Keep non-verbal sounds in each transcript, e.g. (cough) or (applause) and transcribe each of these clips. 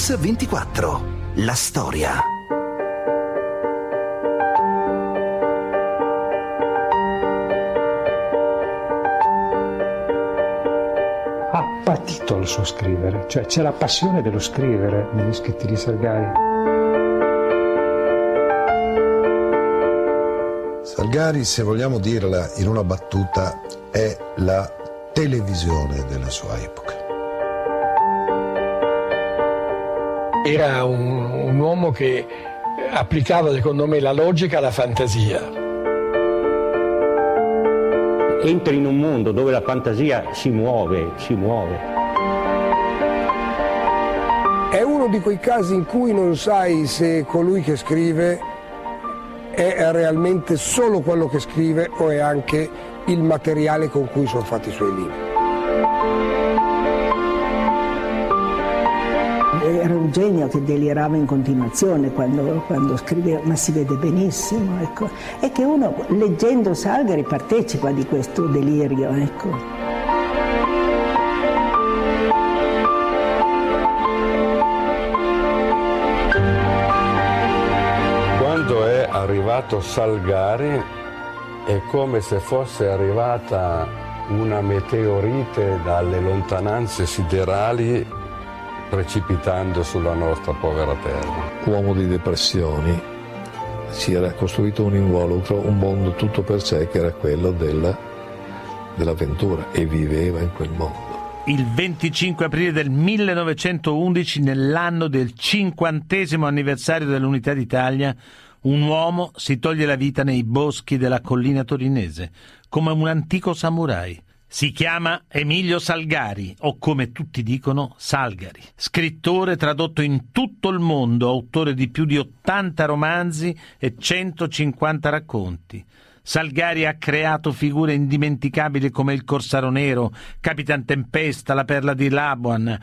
Mix 24. La storia. Ha patito il suo scrivere, cioè c'è la passione dello scrivere negli scritti di Salgari. Salgari, se vogliamo dirla in una battuta, è la televisione della sua epoca. Era un, un uomo che applicava, secondo me, la logica alla fantasia. Entri in un mondo dove la fantasia si muove, si muove. È uno di quei casi in cui non sai se colui che scrive è realmente solo quello che scrive o è anche il materiale con cui sono fatti i suoi libri. Un genio che delirava in continuazione quando, quando scriveva, ma si vede benissimo. Ecco. E che uno leggendo Salgari partecipa di questo delirio. Ecco. Quando è arrivato Salgari è come se fosse arrivata una meteorite dalle lontananze siderali precipitando sulla nostra povera terra. Uomo di depressioni, si era costruito un involucro, un mondo tutto per sé che era quello della, dell'avventura e viveva in quel mondo. Il 25 aprile del 1911, nell'anno del cinquantesimo anniversario dell'Unità d'Italia, un uomo si toglie la vita nei boschi della collina torinese, come un antico samurai. Si chiama Emilio Salgari, o come tutti dicono, Salgari. Scrittore tradotto in tutto il mondo, autore di più di 80 romanzi e 150 racconti. Salgari ha creato figure indimenticabili come il Corsaro Nero, Capitan Tempesta, la Perla di Labuan,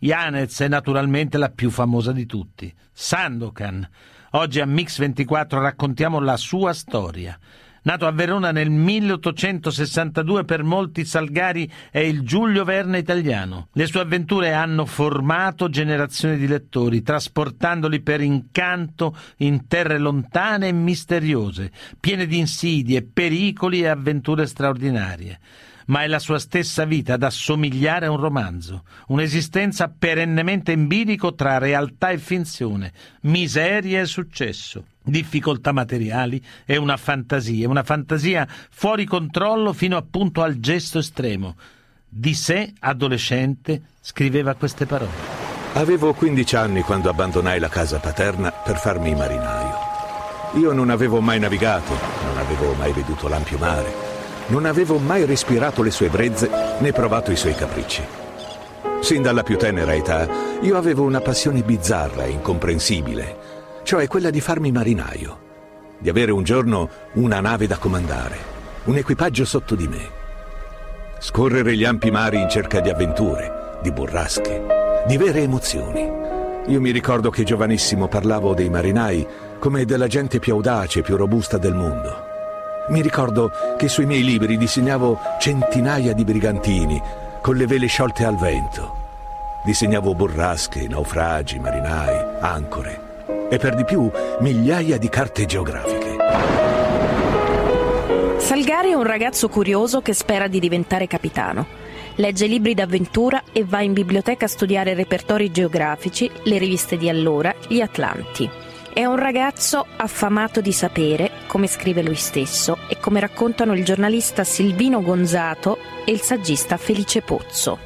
Yanez e naturalmente la più famosa di tutti, Sandokan. Oggi a Mix 24 raccontiamo la sua storia. Nato a Verona nel 1862, per molti Salgari è il Giulio Verne italiano. Le sue avventure hanno formato generazioni di lettori, trasportandoli per incanto in terre lontane e misteriose, piene di insidie, pericoli e avventure straordinarie ma è la sua stessa vita ad assomigliare a un romanzo, un'esistenza perennemente in bilico tra realtà e finzione, miseria e successo, difficoltà materiali e una fantasia, una fantasia fuori controllo fino appunto al gesto estremo. Di sé, adolescente, scriveva queste parole. Avevo 15 anni quando abbandonai la casa paterna per farmi marinaio. Io non avevo mai navigato, non avevo mai veduto l'ampio mare non avevo mai respirato le sue brezze né provato i suoi capricci. Sin dalla più tenera età io avevo una passione bizzarra e incomprensibile, cioè quella di farmi marinaio, di avere un giorno una nave da comandare, un equipaggio sotto di me. Scorrere gli ampi mari in cerca di avventure, di burrasche, di vere emozioni. Io mi ricordo che giovanissimo parlavo dei marinai come della gente più audace e più robusta del mondo. Mi ricordo che sui miei libri disegnavo centinaia di brigantini con le vele sciolte al vento. Disegnavo burrasche, naufragi, marinai, ancore e per di più migliaia di carte geografiche. Salgari è un ragazzo curioso che spera di diventare capitano. Legge libri d'avventura e va in biblioteca a studiare repertori geografici, le riviste di allora, gli Atlanti. È un ragazzo affamato di sapere, come scrive lui stesso e come raccontano il giornalista Silvino Gonzato e il saggista Felice Pozzo.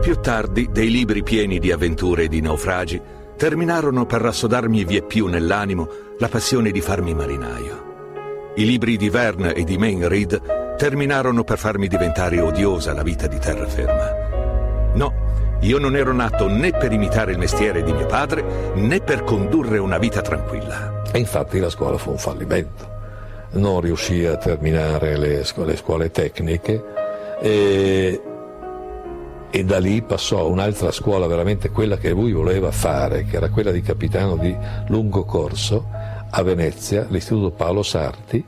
Più tardi, dei libri pieni di avventure e di naufragi terminarono per rassodarmi vieppiù nell'animo la passione di farmi marinaio. I libri di Verne e di Main Reed terminarono per farmi diventare odiosa la vita di terraferma. No, io non ero nato né per imitare il mestiere di mio padre né per condurre una vita tranquilla. E infatti la scuola fu un fallimento. Non riuscì a terminare le scuole, le scuole tecniche e, e, da lì passò a un'altra scuola, veramente quella che lui voleva fare, che era quella di capitano di lungo corso a Venezia, l'Istituto Paolo Sarti,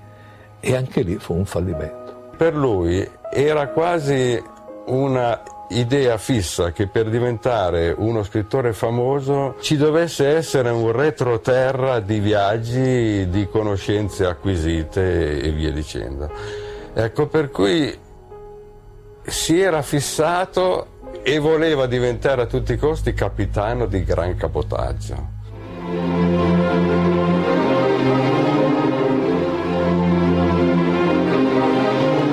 e anche lì fu un fallimento. Per lui era quasi una idea fissa che per diventare uno scrittore famoso ci dovesse essere un retroterra di viaggi, di conoscenze acquisite e via dicendo. Ecco, per cui si era fissato e voleva diventare a tutti i costi capitano di gran capotaggio.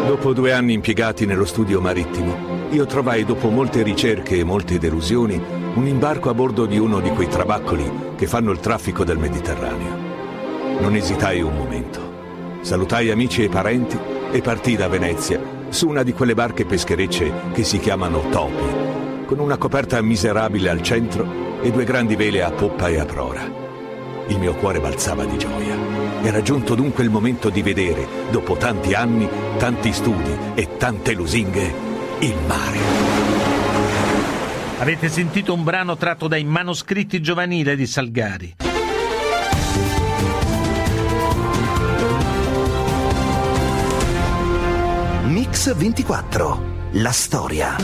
Dopo due anni impiegati nello studio marittimo, io trovai dopo molte ricerche e molte delusioni un imbarco a bordo di uno di quei trabaccoli che fanno il traffico del Mediterraneo. Non esitai un momento. Salutai amici e parenti e partii da Venezia su una di quelle barche pescherecce che si chiamano topi, con una coperta miserabile al centro e due grandi vele a poppa e a prora. Il mio cuore balzava di gioia. Era giunto dunque il momento di vedere, dopo tanti anni, tanti studi e tante lusinghe, il mare. Avete sentito un brano tratto dai manoscritti giovanili di Salgari. Mix 24. La storia.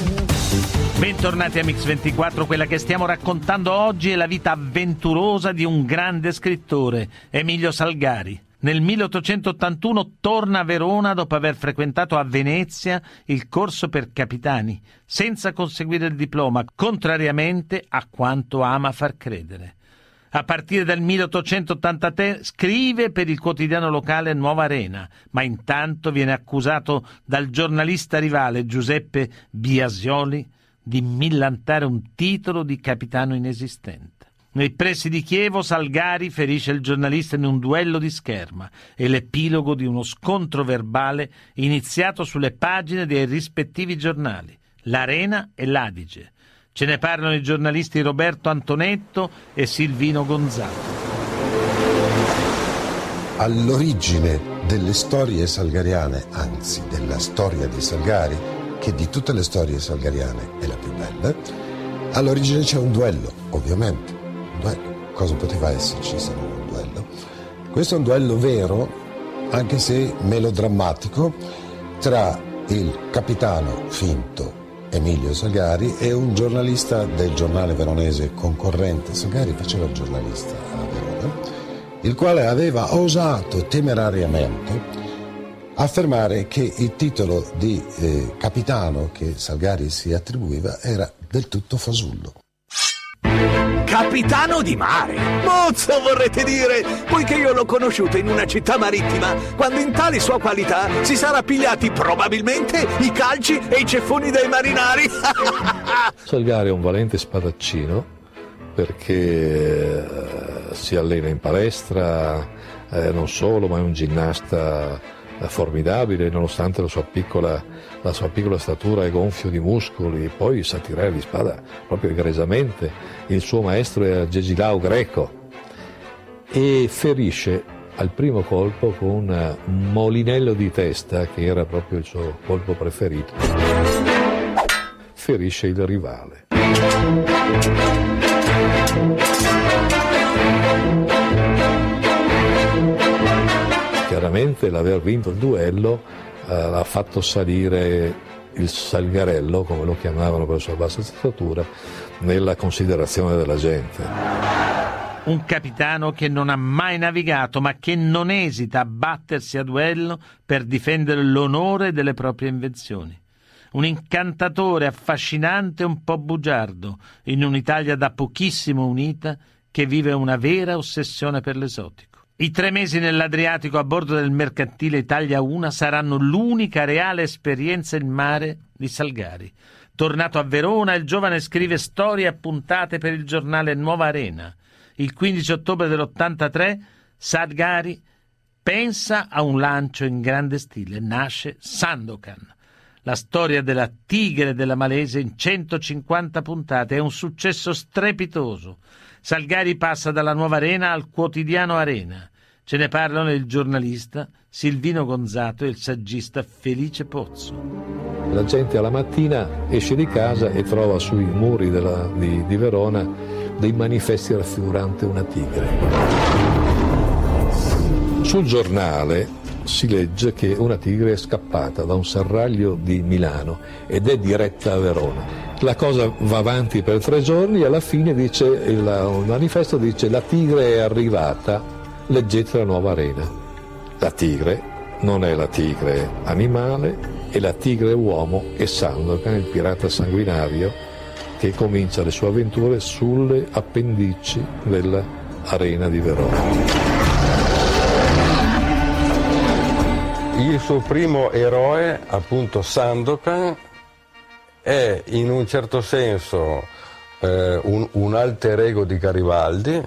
Bentornati a Mix 24, quella che stiamo raccontando oggi è la vita avventurosa di un grande scrittore, Emilio Salgari. Nel 1881 torna a Verona dopo aver frequentato a Venezia il corso per capitani, senza conseguire il diploma, contrariamente a quanto ama far credere. A partire dal 1883 scrive per il quotidiano locale Nuova Arena, ma intanto viene accusato dal giornalista rivale Giuseppe Biasioli di millantare un titolo di capitano inesistente. Nei pressi di Chievo Salgari ferisce il giornalista in un duello di scherma e l'epilogo di uno scontro verbale iniziato sulle pagine dei rispettivi giornali, l'Arena e l'Adige. Ce ne parlano i giornalisti Roberto Antonetto e Silvino Gonzato. All'origine delle storie salgariane, anzi della storia di Salgari, che di tutte le storie salgariane è la più bella, all'origine c'è un duello, ovviamente. Duello. Cosa poteva esserci se non un duello? Questo è un duello vero, anche se melodrammatico, tra il capitano finto Emilio Salgari e un giornalista del giornale veronese concorrente. Salgari faceva il giornalista a Verona, il quale aveva osato temerariamente affermare che il titolo di eh, capitano che Salgari si attribuiva era del tutto fasullo. Capitano di mare! Mozzo vorrete dire, poiché io l'ho conosciuto in una città marittima, quando in tale sua qualità si sarà pigliati probabilmente i calci e i ceffoni dei marinari. (laughs) Salgari è un valente spadaccino perché eh, si allena in palestra, eh, non solo, ma è un ginnasta formidabile nonostante la sua, piccola, la sua piccola statura e gonfio di muscoli, poi sa tirare di spada proprio egresamente. Il suo maestro era Gegilao Greco e ferisce al primo colpo con un molinello di testa, che era proprio il suo colpo preferito, ferisce il rivale. Chiaramente l'aver vinto il duello eh, ha fatto salire il Salgarello, come lo chiamavano per la sua bassa statura, nella considerazione della gente. Un capitano che non ha mai navigato, ma che non esita a battersi a duello per difendere l'onore delle proprie invenzioni. Un incantatore affascinante e un po' bugiardo, in un'Italia da pochissimo unita, che vive una vera ossessione per l'esotico. I tre mesi nell'Adriatico a bordo del mercantile Italia 1 saranno l'unica reale esperienza in mare di Salgari. Tornato a Verona, il giovane scrive storie appuntate per il giornale Nuova Arena. Il 15 ottobre dell'83 Salgari pensa a un lancio in grande stile. Nasce Sandokan. La storia della tigre della Malesia in 150 puntate è un successo strepitoso. Salgari passa dalla nuova Arena al quotidiano Arena. Ce ne parlano il giornalista Silvino Gonzato e il saggista Felice Pozzo. La gente alla mattina esce di casa e trova sui muri della, di, di Verona dei manifesti raffiguranti una tigre. Sul giornale si legge che una tigre è scappata da un serraglio di Milano ed è diretta a Verona. La cosa va avanti per tre giorni e alla fine dice, il, manifesto dice la tigre è arrivata, leggete la nuova arena. La tigre non è la tigre animale, è la tigre uomo e Sandokan, il pirata sanguinario che comincia le sue avventure sulle appendici dell'arena di Verona. Il suo primo eroe, appunto Sandokan, è in un certo senso eh, un, un alter ego di Garibaldi,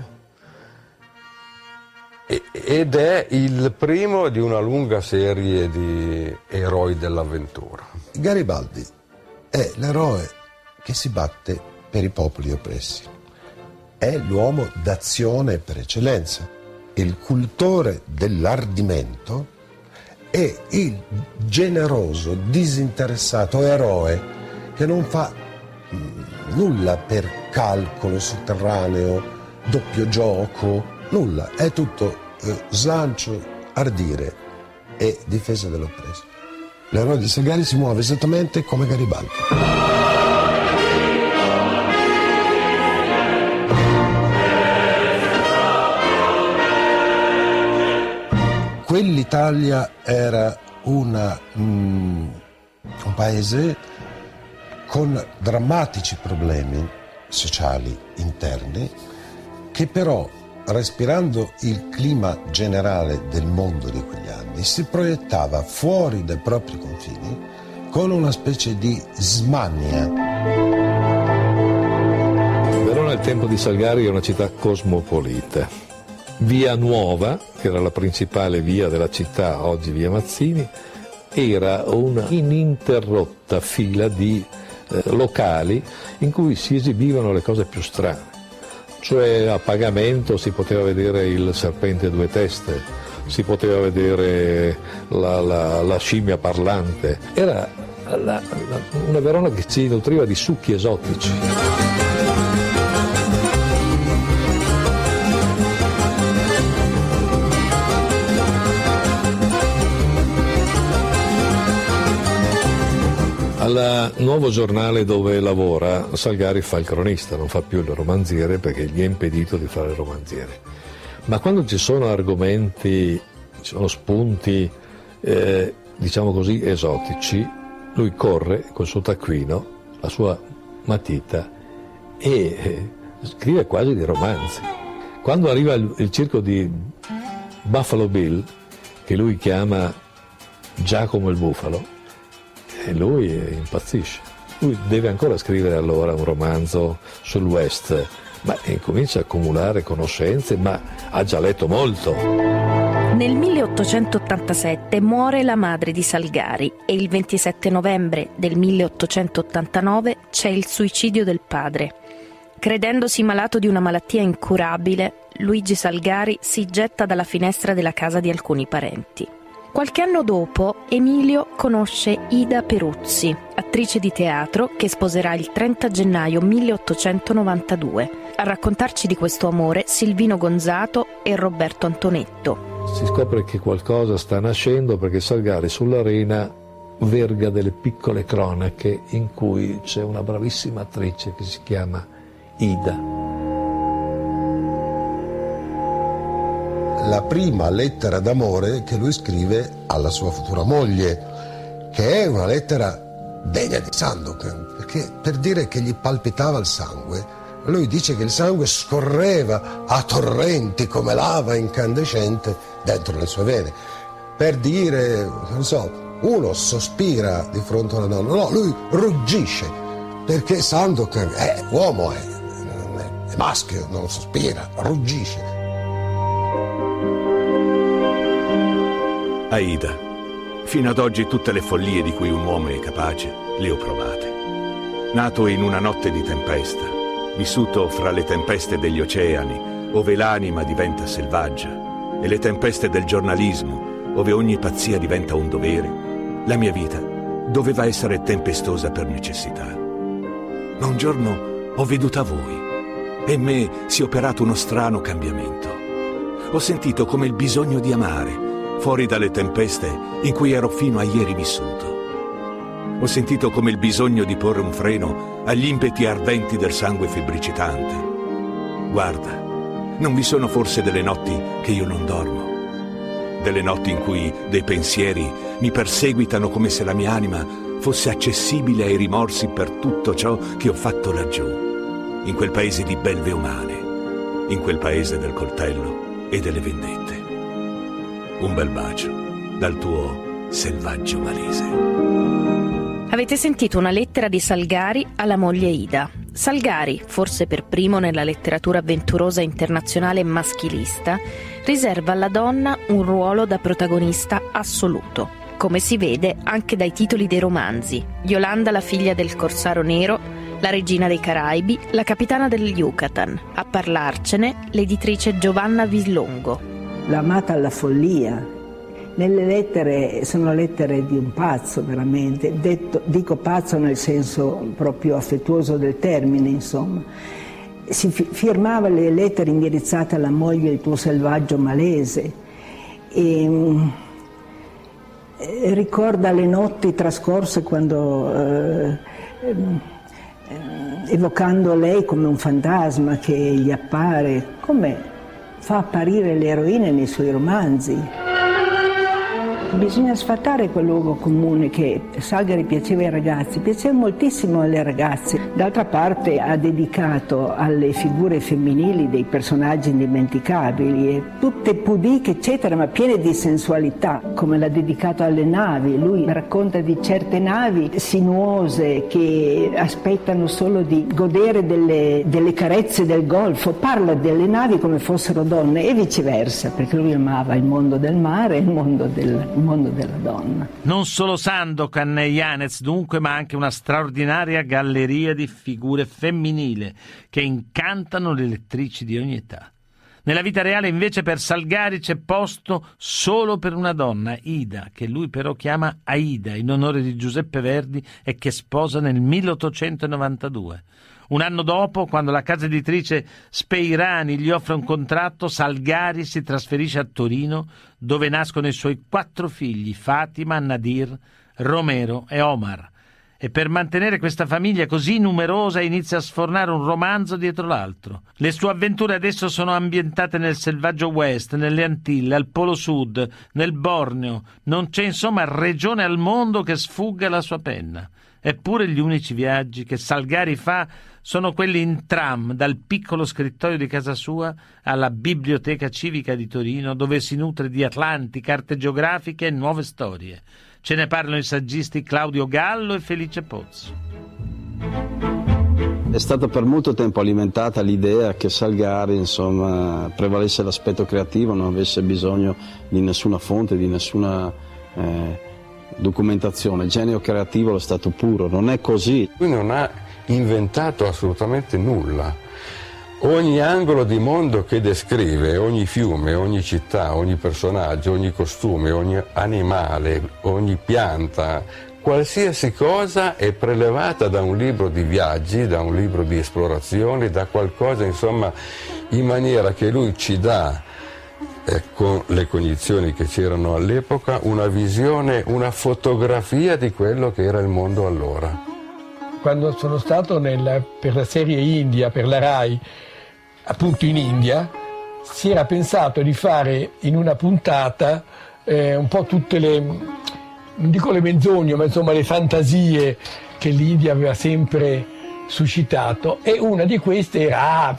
ed è il primo di una lunga serie di eroi dell'avventura. Garibaldi è l'eroe che si batte per i popoli oppressi. È l'uomo d'azione per eccellenza, il cultore dell'ardimento e il generoso, disinteressato eroe che non fa mm, nulla per calcolo sotterraneo, doppio gioco, Nulla, è tutto eh, slancio, ardire e difesa dell'oppresso. L'eroe di Sagari si muove esattamente come Garibaldi. Quell'Italia era una, mm, un paese con drammatici problemi sociali interni che però respirando il clima generale del mondo di quegli anni, si proiettava fuori dai propri confini con una specie di smania. Verona al tempo di Salgari è una città cosmopolita. Via Nuova, che era la principale via della città, oggi via Mazzini, era una ininterrotta fila di eh, locali in cui si esibivano le cose più strane cioè a pagamento si poteva vedere il serpente a due teste, si poteva vedere la, la, la scimmia parlante, era la, una Verona che si nutriva di succhi esotici. Al nuovo giornale dove lavora Salgari fa il cronista, non fa più il romanziere perché gli è impedito di fare il romanziere. Ma quando ci sono argomenti, ci sono spunti, eh, diciamo così, esotici, lui corre col suo taccuino, la sua matita e eh, scrive quasi dei romanzi. Quando arriva il, il circo di Buffalo Bill, che lui chiama Giacomo il Bufalo, e lui impazzisce. Lui deve ancora scrivere allora un romanzo sul West, ma incomincia a accumulare conoscenze, ma ha già letto molto. Nel 1887 muore la madre di Salgari e il 27 novembre del 1889 c'è il suicidio del padre. Credendosi malato di una malattia incurabile, Luigi Salgari si getta dalla finestra della casa di alcuni parenti. Qualche anno dopo Emilio conosce Ida Peruzzi, attrice di teatro che sposerà il 30 gennaio 1892. A raccontarci di questo amore Silvino Gonzato e Roberto Antonetto. Si scopre che qualcosa sta nascendo perché Salgari sull'arena verga delle piccole cronache in cui c'è una bravissima attrice che si chiama Ida la prima lettera d'amore che lui scrive alla sua futura moglie, che è una lettera degna di Sandokan, perché per dire che gli palpitava il sangue, lui dice che il sangue scorreva a torrenti come lava incandescente dentro le sue vene. Per dire, non so, uno sospira di fronte a una donna, no, lui ruggisce, perché Sandokan è uomo, è, è maschio, non sospira, ruggisce. Aida, fino ad oggi tutte le follie di cui un uomo è capace le ho provate. Nato in una notte di tempesta, vissuto fra le tempeste degli oceani, ove l'anima diventa selvaggia, e le tempeste del giornalismo, ove ogni pazzia diventa un dovere, la mia vita doveva essere tempestosa per necessità. Ma un giorno ho veduto a voi e in me si è operato uno strano cambiamento. Ho sentito come il bisogno di amare fuori dalle tempeste in cui ero fino a ieri vissuto. Ho sentito come il bisogno di porre un freno agli impeti ardenti del sangue febbricitante. Guarda, non vi sono forse delle notti che io non dormo? Delle notti in cui dei pensieri mi perseguitano come se la mia anima fosse accessibile ai rimorsi per tutto ciò che ho fatto laggiù, in quel paese di belve umane, in quel paese del coltello e delle vendette. Un bel bacio dal tuo selvaggio malese. Avete sentito una lettera di Salgari alla moglie Ida. Salgari, forse per primo nella letteratura avventurosa internazionale maschilista, riserva alla donna un ruolo da protagonista assoluto, come si vede anche dai titoli dei romanzi. Yolanda la figlia del corsaro nero, la regina dei Caraibi, la capitana del Yucatan. A parlarcene l'editrice Giovanna Villongo l'amata alla follia. Nelle lettere sono lettere di un pazzo veramente, Detto, dico pazzo nel senso proprio affettuoso del termine, insomma. Si firmava le lettere indirizzate alla moglie il tuo selvaggio malese e, e ricorda le notti trascorse quando eh, eh, evocando lei come un fantasma che gli appare, come fa apparire le eroine nei suoi romanzi. Bisogna sfatare quel luogo comune che Salgari piaceva ai ragazzi, piaceva moltissimo alle ragazze. D'altra parte ha dedicato alle figure femminili dei personaggi indimenticabili, tutte pudiche eccetera, ma piene di sensualità, come l'ha dedicato alle navi. Lui racconta di certe navi sinuose che aspettano solo di godere delle, delle carezze del golfo, parla delle navi come fossero donne e viceversa, perché lui amava il mondo del mare e il mondo del mondo della donna. Non solo Sandokan e Janez dunque, ma anche una straordinaria galleria di figure femminili che incantano le lettrici di ogni età. Nella vita reale invece per Salgari c'è posto solo per una donna, Ida, che lui però chiama Aida in onore di Giuseppe Verdi e che sposa nel 1892. Un anno dopo, quando la casa editrice Speirani gli offre un contratto, Salgari si trasferisce a Torino, dove nascono i suoi quattro figli, Fatima, Nadir, Romero e Omar. E per mantenere questa famiglia così numerosa inizia a sfornare un romanzo dietro l'altro. Le sue avventure adesso sono ambientate nel selvaggio West, nelle Antille, al Polo Sud, nel Borneo. Non c'è insomma regione al mondo che sfugga alla sua penna. Eppure gli unici viaggi che Salgari fa sono quelli in tram dal piccolo scrittoio di casa sua alla Biblioteca Civica di Torino, dove si nutre di Atlanti, carte geografiche e nuove storie. Ce ne parlano i saggisti Claudio Gallo e Felice Pozzo. È stata per molto tempo alimentata l'idea che Salgari insomma, prevalesse l'aspetto creativo, non avesse bisogno di nessuna fonte, di nessuna eh, documentazione. Il genio creativo è lo stato puro, non è così. Lui non ha inventato assolutamente nulla. Ogni angolo di mondo che descrive, ogni fiume, ogni città, ogni personaggio, ogni costume, ogni animale, ogni pianta, qualsiasi cosa è prelevata da un libro di viaggi, da un libro di esplorazioni, da qualcosa insomma in maniera che lui ci dà con le cognizioni che c'erano all'epoca una visione, una fotografia di quello che era il mondo allora quando sono stato nel, per la serie India, per la RAI, appunto in India, si era pensato di fare in una puntata eh, un po' tutte le, non dico le menzogne, ma insomma le fantasie che l'India aveva sempre suscitato e una di queste era ah,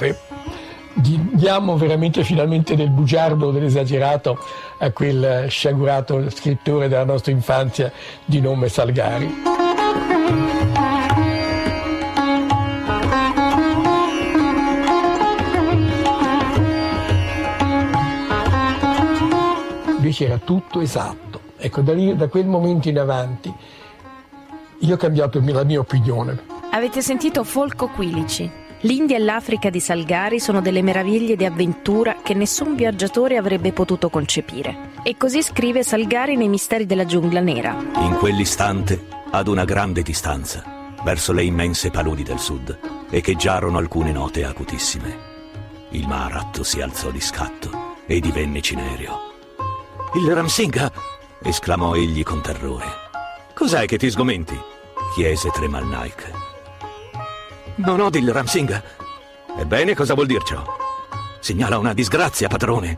diamo veramente finalmente del bugiardo, dell'esagerato a quel sciagurato scrittore della nostra infanzia di nome Salgari. Invece era tutto esatto. Ecco, da, lì, da quel momento in avanti io ho cambiato la mia opinione. Avete sentito Folco Quilici? L'India e l'Africa di Salgari sono delle meraviglie di avventura che nessun viaggiatore avrebbe potuto concepire. E così scrive Salgari nei Misteri della giungla nera. In quell'istante, ad una grande distanza, verso le immense paludi del sud, echeggiarono alcune note acutissime. Il maratto si alzò di scatto e divenne cinereo Il Ramsinga! esclamò egli con terrore. Cos'è che ti sgomenti? chiese Tremal Naik. Non odio il Ramsinga. Ebbene, cosa vuol dir ciò? Segnala una disgrazia, padrone.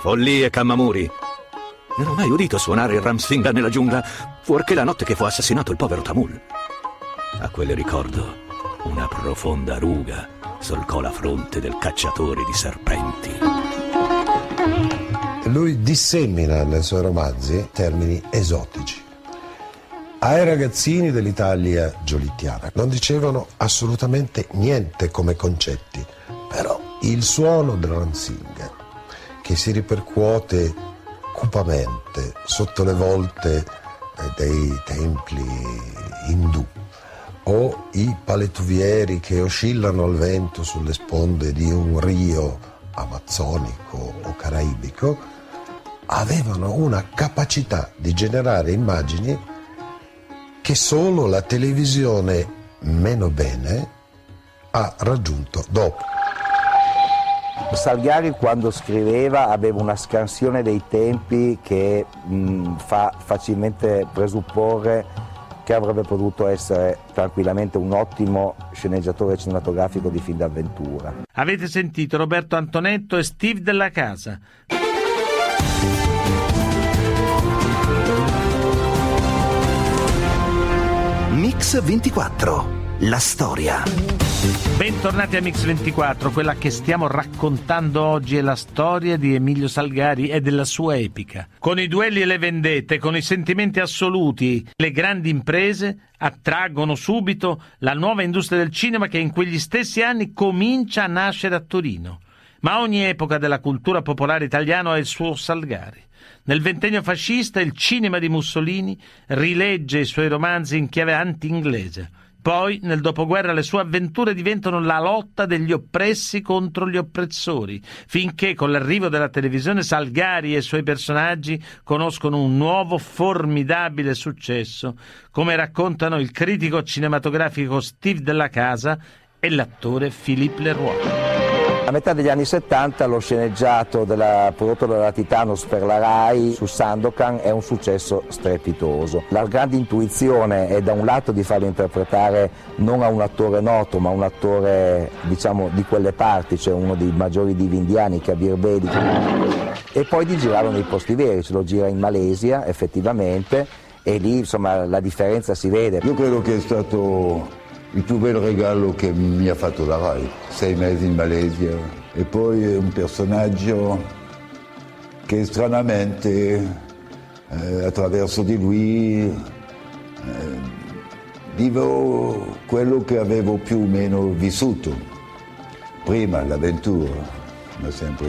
Follie, Kammamuri. Non ho mai udito suonare il Ramsinga nella giungla, fuorché la notte che fu assassinato il povero Tamul. A quel ricordo, una profonda ruga solcò la fronte del cacciatore di serpenti. Lui dissemina nei suoi romanzi termini esotici. Ai ragazzini dell'Italia giolittiana non dicevano assolutamente niente come concetti, però il suono del Ramsinga, che si ripercuote cupamente sotto le volte eh, dei templi indù, o i paletuvieri che oscillano al vento sulle sponde di un rio amazzonico o caraibico, avevano una capacità di generare immagini che solo la televisione meno bene ha raggiunto dopo. Salgari quando scriveva aveva una scansione dei tempi che mh, fa facilmente presupporre che avrebbe potuto essere tranquillamente un ottimo sceneggiatore cinematografico di film d'avventura. Avete sentito Roberto Antonetto e Steve della Casa. Mix 24. La storia. Bentornati a Mix 24, quella che stiamo raccontando oggi è la storia di Emilio Salgari e della sua epica. Con i duelli e le vendette, con i sentimenti assoluti, le grandi imprese attraggono subito la nuova industria del cinema che in quegli stessi anni comincia a nascere a Torino. Ma ogni epoca della cultura popolare italiana ha il suo Salgari. Nel ventennio fascista il cinema di Mussolini rilegge i suoi romanzi in chiave anti-inglese. Poi, nel dopoguerra, le sue avventure diventano la lotta degli oppressi contro gli oppressori, finché con l'arrivo della televisione Salgari e i suoi personaggi conoscono un nuovo formidabile successo, come raccontano il critico cinematografico Steve Della Casa e l'attore Philippe Leroy. A metà degli anni 70 lo sceneggiato della, prodotto dalla Titanos per la RAI su Sandokan è un successo strepitoso. La grande intuizione è da un lato di farlo interpretare non a un attore noto ma a un attore diciamo di quelle parti, cioè uno dei maggiori divi indiani, Kabir Bedi, e poi di girarlo nei posti veri, ce lo gira in Malesia effettivamente e lì insomma la differenza si vede. Io credo che è stato il più bel regalo che mi ha fatto la RAI, sei mesi in Malesia e poi un personaggio che stranamente eh, attraverso di lui eh, vivo quello che avevo più o meno vissuto. Prima l'avventura mi ha sempre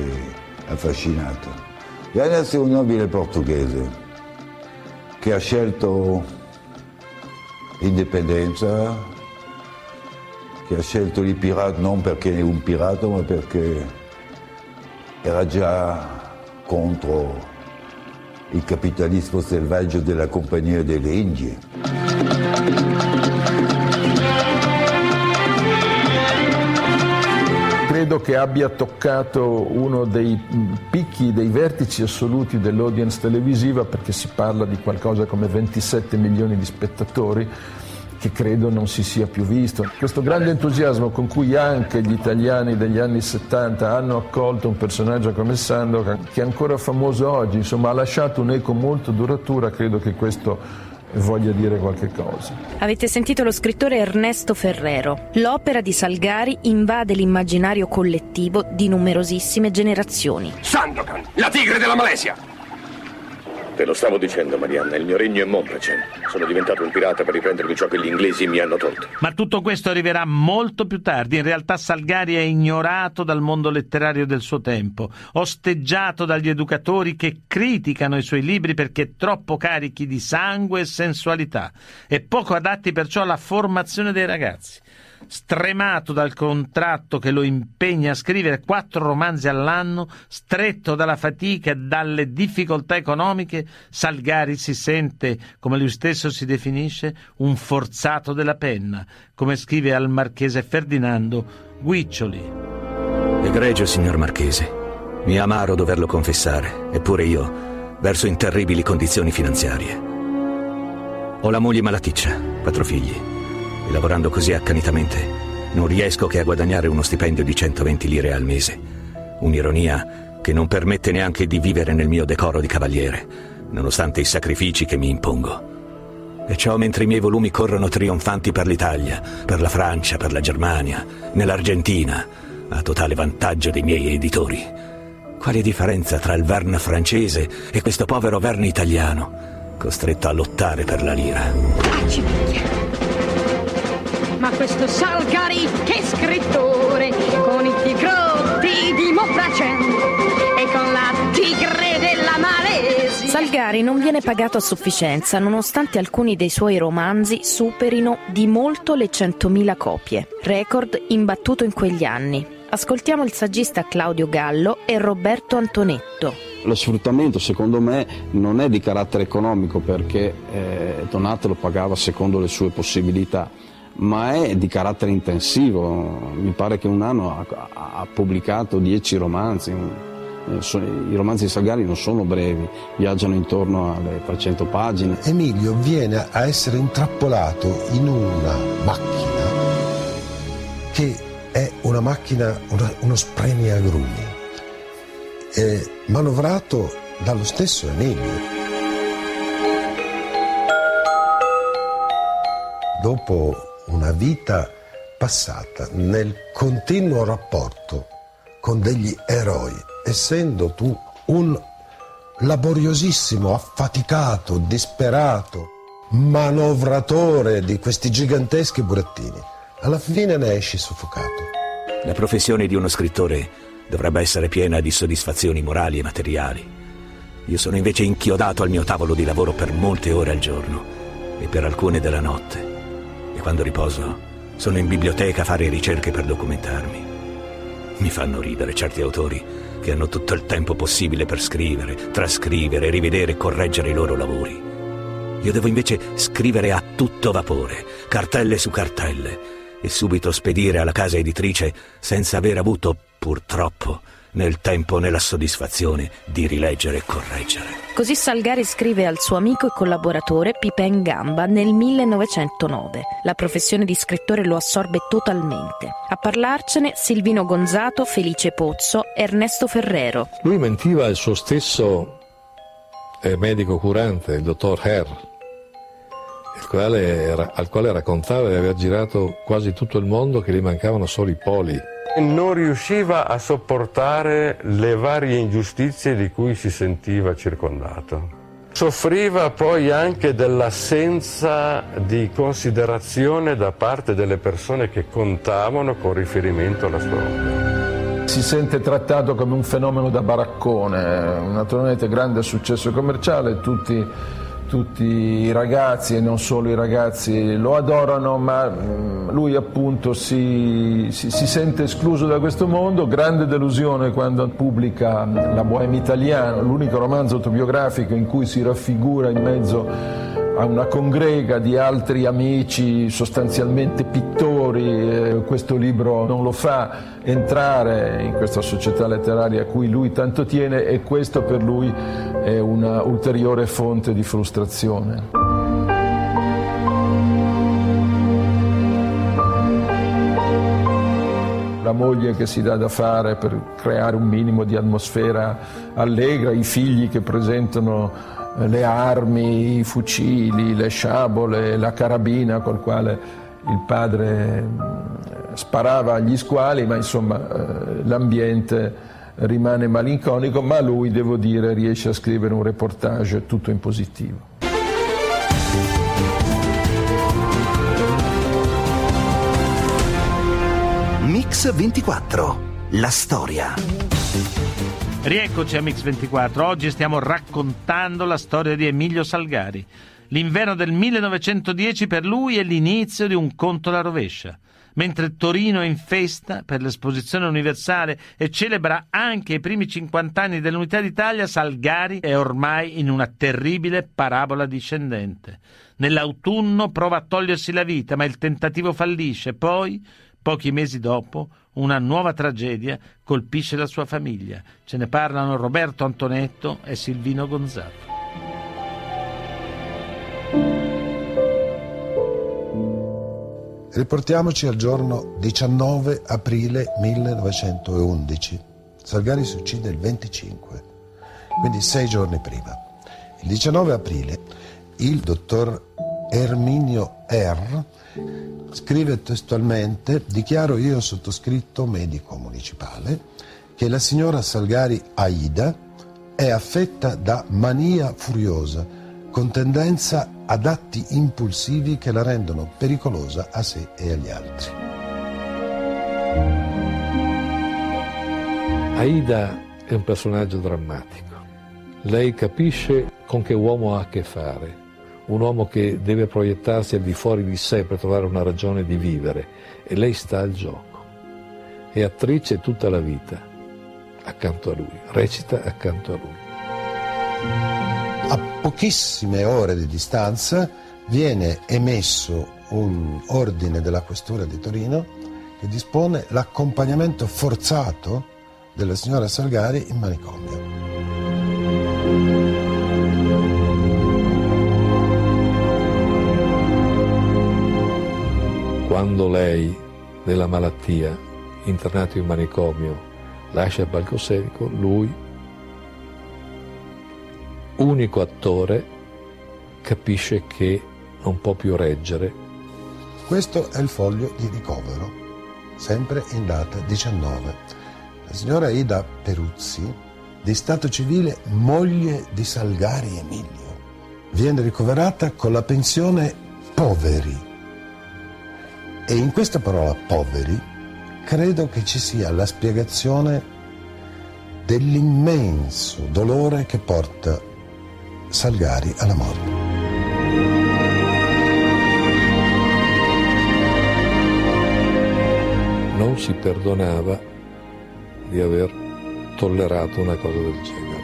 affascinato. E adesso è un nobile portoghese che ha scelto indipendenza, che ha scelto il pirata non perché è un pirata, ma perché era già contro il capitalismo selvaggio della Compagnia delle Indie. Credo che abbia toccato uno dei picchi, dei vertici assoluti dell'audience televisiva perché si parla di qualcosa come 27 milioni di spettatori che credo non si sia più visto. Questo grande entusiasmo con cui anche gli italiani degli anni 70 hanno accolto un personaggio come Sandokan, che è ancora famoso oggi, insomma ha lasciato un'eco molto duratura, credo che questo voglia dire qualche cosa. Avete sentito lo scrittore Ernesto Ferrero. L'opera di Salgari invade l'immaginario collettivo di numerosissime generazioni. Sandokan, la tigre della Malesia! Te lo stavo dicendo, Marianna, il mio regno è Montrachem. Sono diventato un pirata per riprendermi ciò che gli inglesi mi hanno tolto. Ma tutto questo arriverà molto più tardi. In realtà Salgari è ignorato dal mondo letterario del suo tempo, osteggiato dagli educatori che criticano i suoi libri perché troppo carichi di sangue e sensualità e poco adatti perciò alla formazione dei ragazzi stremato dal contratto che lo impegna a scrivere quattro romanzi all'anno, stretto dalla fatica e dalle difficoltà economiche, Salgari si sente, come lui stesso si definisce, un forzato della penna, come scrive al marchese Ferdinando Guiccioli. Egregio signor marchese, mi amaro doverlo confessare, eppure io verso in terribili condizioni finanziarie. Ho la moglie malaticcia, quattro figli, e lavorando così accanitamente non riesco che a guadagnare uno stipendio di 120 lire al mese. Un'ironia che non permette neanche di vivere nel mio decoro di cavaliere, nonostante i sacrifici che mi impongo. E ciò mentre i miei volumi corrono trionfanti per l'Italia, per la Francia, per la Germania, nell'Argentina, a totale vantaggio dei miei editori. Quale differenza tra il Verne francese e questo povero Verne italiano, costretto a lottare per la lira? Accidenti. Ma questo Salgari, che scrittore, con i tigrotti di Mopracen e con la tigre della Malesia. Salgari non viene pagato a sufficienza, nonostante alcuni dei suoi romanzi superino di molto le 100.000 copie, record imbattuto in quegli anni. Ascoltiamo il saggista Claudio Gallo e Roberto Antonetto. Lo sfruttamento secondo me non è di carattere economico perché eh, Donato lo pagava secondo le sue possibilità, ma è di carattere intensivo. Mi pare che un anno ha, ha pubblicato 10 romanzi. Eh, I romanzi di Salgari non sono brevi, viaggiano intorno alle 300 pagine. Emilio viene a essere intrappolato in una macchina che è una macchina, uno spremiagrumi, eh, manovrato dallo stesso Emilio. Dopo una vita passata nel continuo rapporto con degli eroi, essendo tu un laboriosissimo, affaticato, disperato manovratore di questi giganteschi burattini, alla fine ne esci soffocato. La professione di uno scrittore dovrebbe essere piena di soddisfazioni morali e materiali. Io sono invece inchiodato al mio tavolo di lavoro per molte ore al giorno e per alcune della notte quando riposo, sono in biblioteca a fare ricerche per documentarmi. Mi fanno ridere certi autori che hanno tutto il tempo possibile per scrivere, trascrivere, rivedere e correggere i loro lavori. Io devo invece scrivere a tutto vapore, cartelle su cartelle, e subito spedire alla casa editrice senza aver avuto, purtroppo, nel tempo né la soddisfazione di rileggere e correggere. Così Salgari scrive al suo amico e collaboratore Pipen Gamba nel 1909. La professione di scrittore lo assorbe totalmente. A parlarcene Silvino Gonzato, Felice Pozzo, Ernesto Ferrero. Lui mentiva il suo stesso eh, medico curante, il dottor Herr, quale, al quale raccontava di aver girato quasi tutto il mondo che gli mancavano solo i poli non riusciva a sopportare le varie ingiustizie di cui si sentiva circondato. Soffriva poi anche dell'assenza di considerazione da parte delle persone che contavano con riferimento alla sua opera. Si sente trattato come un fenomeno da baraccone, naturalmente grande successo commerciale, tutti tutti i ragazzi e non solo i ragazzi lo adorano, ma mm, lui appunto si, si, si, sente escluso da questo mondo, grande delusione quando pubblica La Bohème Italiana, l'unico romanzo autobiografico in cui si raffigura in mezzo a una congrega di altri amici, sostanzialmente pittori, questo libro non lo fa entrare in questa società letteraria a cui lui tanto tiene e questo per lui è una ulteriore fonte di frustrazione. la moglie che si dà da fare per creare un minimo di atmosfera allegra, i figli che presentano le armi, i fucili, le sciabole, la carabina col quale il padre mm, sparava agli squali, ma insomma eh, l'ambiente rimane malinconico, ma lui, devo dire, riesce a scrivere un reportage tutto in positivo. Mix 24, la storia. Rieccoci a Mix24, oggi stiamo raccontando la storia di Emilio Salgari. L'inverno del 1910 per lui è l'inizio di un conto alla rovescia. Mentre Torino è in festa per l'esposizione universale e celebra anche i primi 50 anni dell'Unità d'Italia, Salgari è ormai in una terribile parabola discendente. Nell'autunno prova a togliersi la vita, ma il tentativo fallisce. Poi Pochi mesi dopo, una nuova tragedia colpisce la sua famiglia. Ce ne parlano Roberto Antonetto e Silvino Gonzato. Riportiamoci al giorno 19 aprile 1911. Salgari si uccide il 25, quindi sei giorni prima. Il 19 aprile il dottor Erminio R scrive testualmente, dichiaro io sottoscritto medico municipale che la signora Salgari Aida è affetta da mania furiosa con tendenza ad atti impulsivi che la rendono pericolosa a sé e agli altri. Aida è un personaggio drammatico. Lei capisce con che uomo ha a che fare, un uomo che deve proiettarsi al di fuori di sé per trovare una ragione di vivere e lei sta al gioco. È attrice tutta la vita accanto a lui, recita accanto a lui a pochissime ore di distanza viene emesso un ordine della Questura di Torino che dispone l'accompagnamento forzato della signora Salgari in manicomio. Quando lei, nella malattia, internato in manicomio, lascia il palcoscenico, lui unico attore capisce che non può più reggere. Questo è il foglio di ricovero, sempre in data 19. La signora Ida Peruzzi, di stato civile moglie di Salgari Emilio, viene ricoverata con la pensione poveri. E in questa parola poveri credo che ci sia la spiegazione dell'immenso dolore che porta Salgari alla morte. Non si perdonava di aver tollerato una cosa del genere.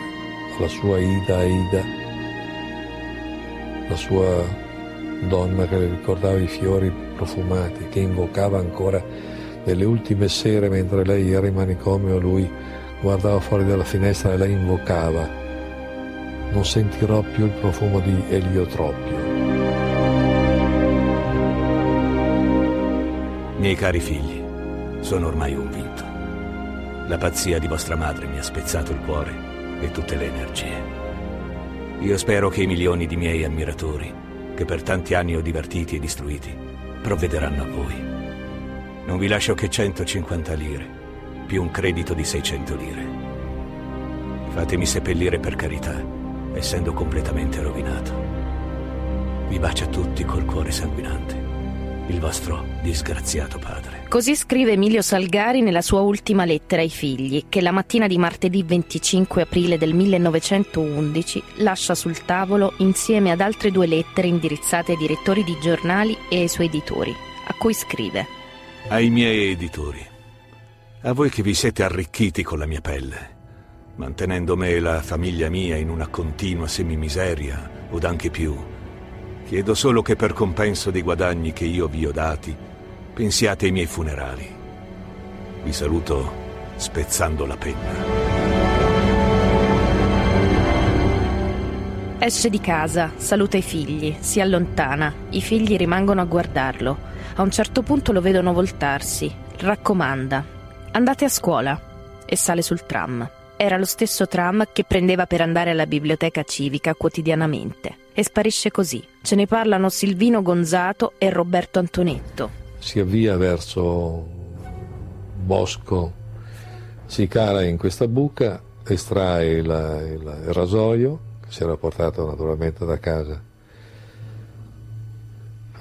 La sua Ida Aida, la sua donna che le ricordava i fiori profumati, che invocava ancora nelle ultime sere mentre lei era in manicomio, lui guardava fuori dalla finestra e lei invocava non sentirò più il profumo di eliotropio. Miei cari figli, sono ormai un vinto. La pazzia di vostra madre mi ha spezzato il cuore e tutte le energie. Io spero che i milioni di miei ammiratori, che per tanti anni ho divertiti e distruiti, provvederanno a voi. Non vi lascio che 150 lire, più un credito di 600 lire. Fatemi seppellire per carità essendo completamente rovinato. Vi bacia tutti col cuore sanguinante. Il vostro disgraziato padre. Così scrive Emilio Salgari nella sua ultima lettera ai figli, che la mattina di martedì 25 aprile del 1911 lascia sul tavolo insieme ad altre due lettere indirizzate ai direttori di giornali e ai suoi editori, a cui scrive: Ai miei editori, a voi che vi siete arricchiti con la mia pelle, mantenendo me e la famiglia mia in una continua semimiseria, o anche più. Chiedo solo che per compenso dei guadagni che io vi ho dati, pensiate ai miei funerali. Vi saluto spezzando la penna. Esce di casa, saluta i figli, si allontana, i figli rimangono a guardarlo. A un certo punto lo vedono voltarsi, raccomanda, andate a scuola e sale sul tram era lo stesso tram che prendeva per andare alla biblioteca civica quotidianamente. E sparisce così. Ce ne parlano Silvino Gonzato e Roberto Antonetto. Si avvia verso bosco, si cala in questa buca, estrae il, il, il rasoio, che si era portato naturalmente da casa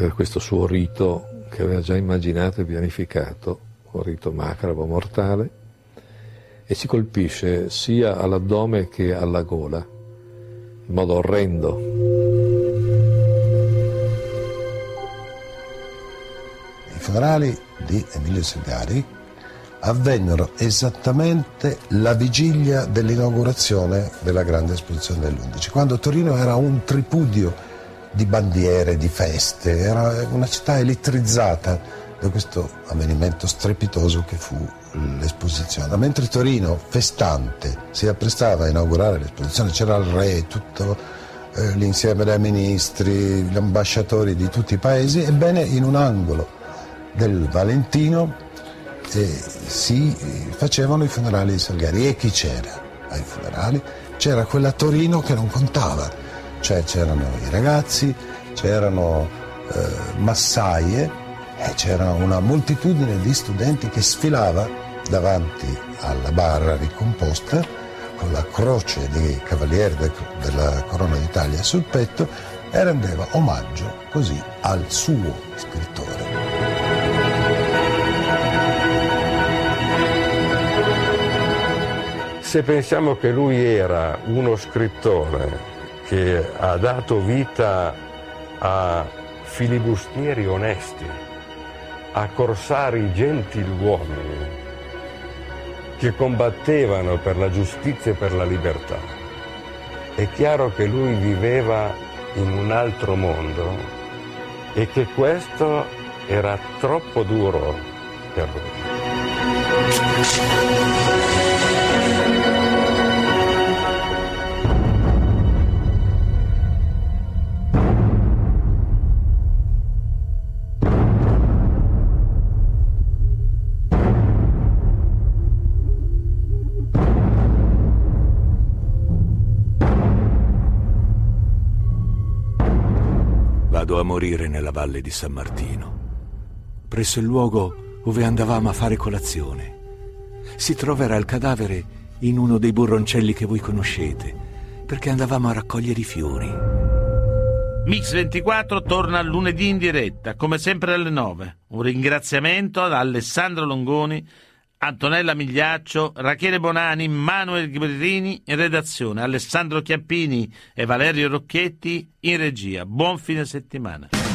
per questo suo rito che aveva già immaginato e pianificato, un rito macrabo mortale e si colpisce sia all'addome che alla gola, in modo orrendo. Funerali di Emilio Segari avvennero esattamente la vigilia dell'inaugurazione della grande esposizione dell'11, quando Torino era un tripudio di bandiere, di feste, era una città elettrizzata da questo avvenimento strepitoso che fu l'esposizione. Mentre Torino, festante, si apprestava a inaugurare l'esposizione, c'era il re, tutto eh, l'insieme dei ministri, gli ambasciatori di tutti i paesi, ebbene in un angolo del Valentino eh, si facevano i funerali di Salgari. E chi c'era ai funerali? C'era quella Torino che non contava, cioè c'erano i ragazzi, c'erano eh, massaie e c'era una moltitudine di studenti che sfilava davanti alla barra ricomposta con la croce di Cavaliere della Corona d'Italia sul petto e rendeva omaggio così al suo scrittore. Se pensiamo che lui era uno scrittore che ha dato vita a filibustieri onesti, a corsari gentiluomini, che combattevano per la giustizia e per la libertà. È chiaro che lui viveva in un altro mondo e che questo era troppo duro per lui. Morire nella valle di San Martino, presso il luogo dove andavamo a fare colazione. Si troverà il cadavere in uno dei burroncelli che voi conoscete, perché andavamo a raccogliere i fiori. Mix 24 torna lunedì in diretta, come sempre alle 9. Un ringraziamento ad Alessandro Longoni, Antonella Migliaccio, Rachele Bonani, Manuel Ghibrini in redazione, Alessandro Chiappini e Valerio Rocchetti in regia. Buon fine settimana.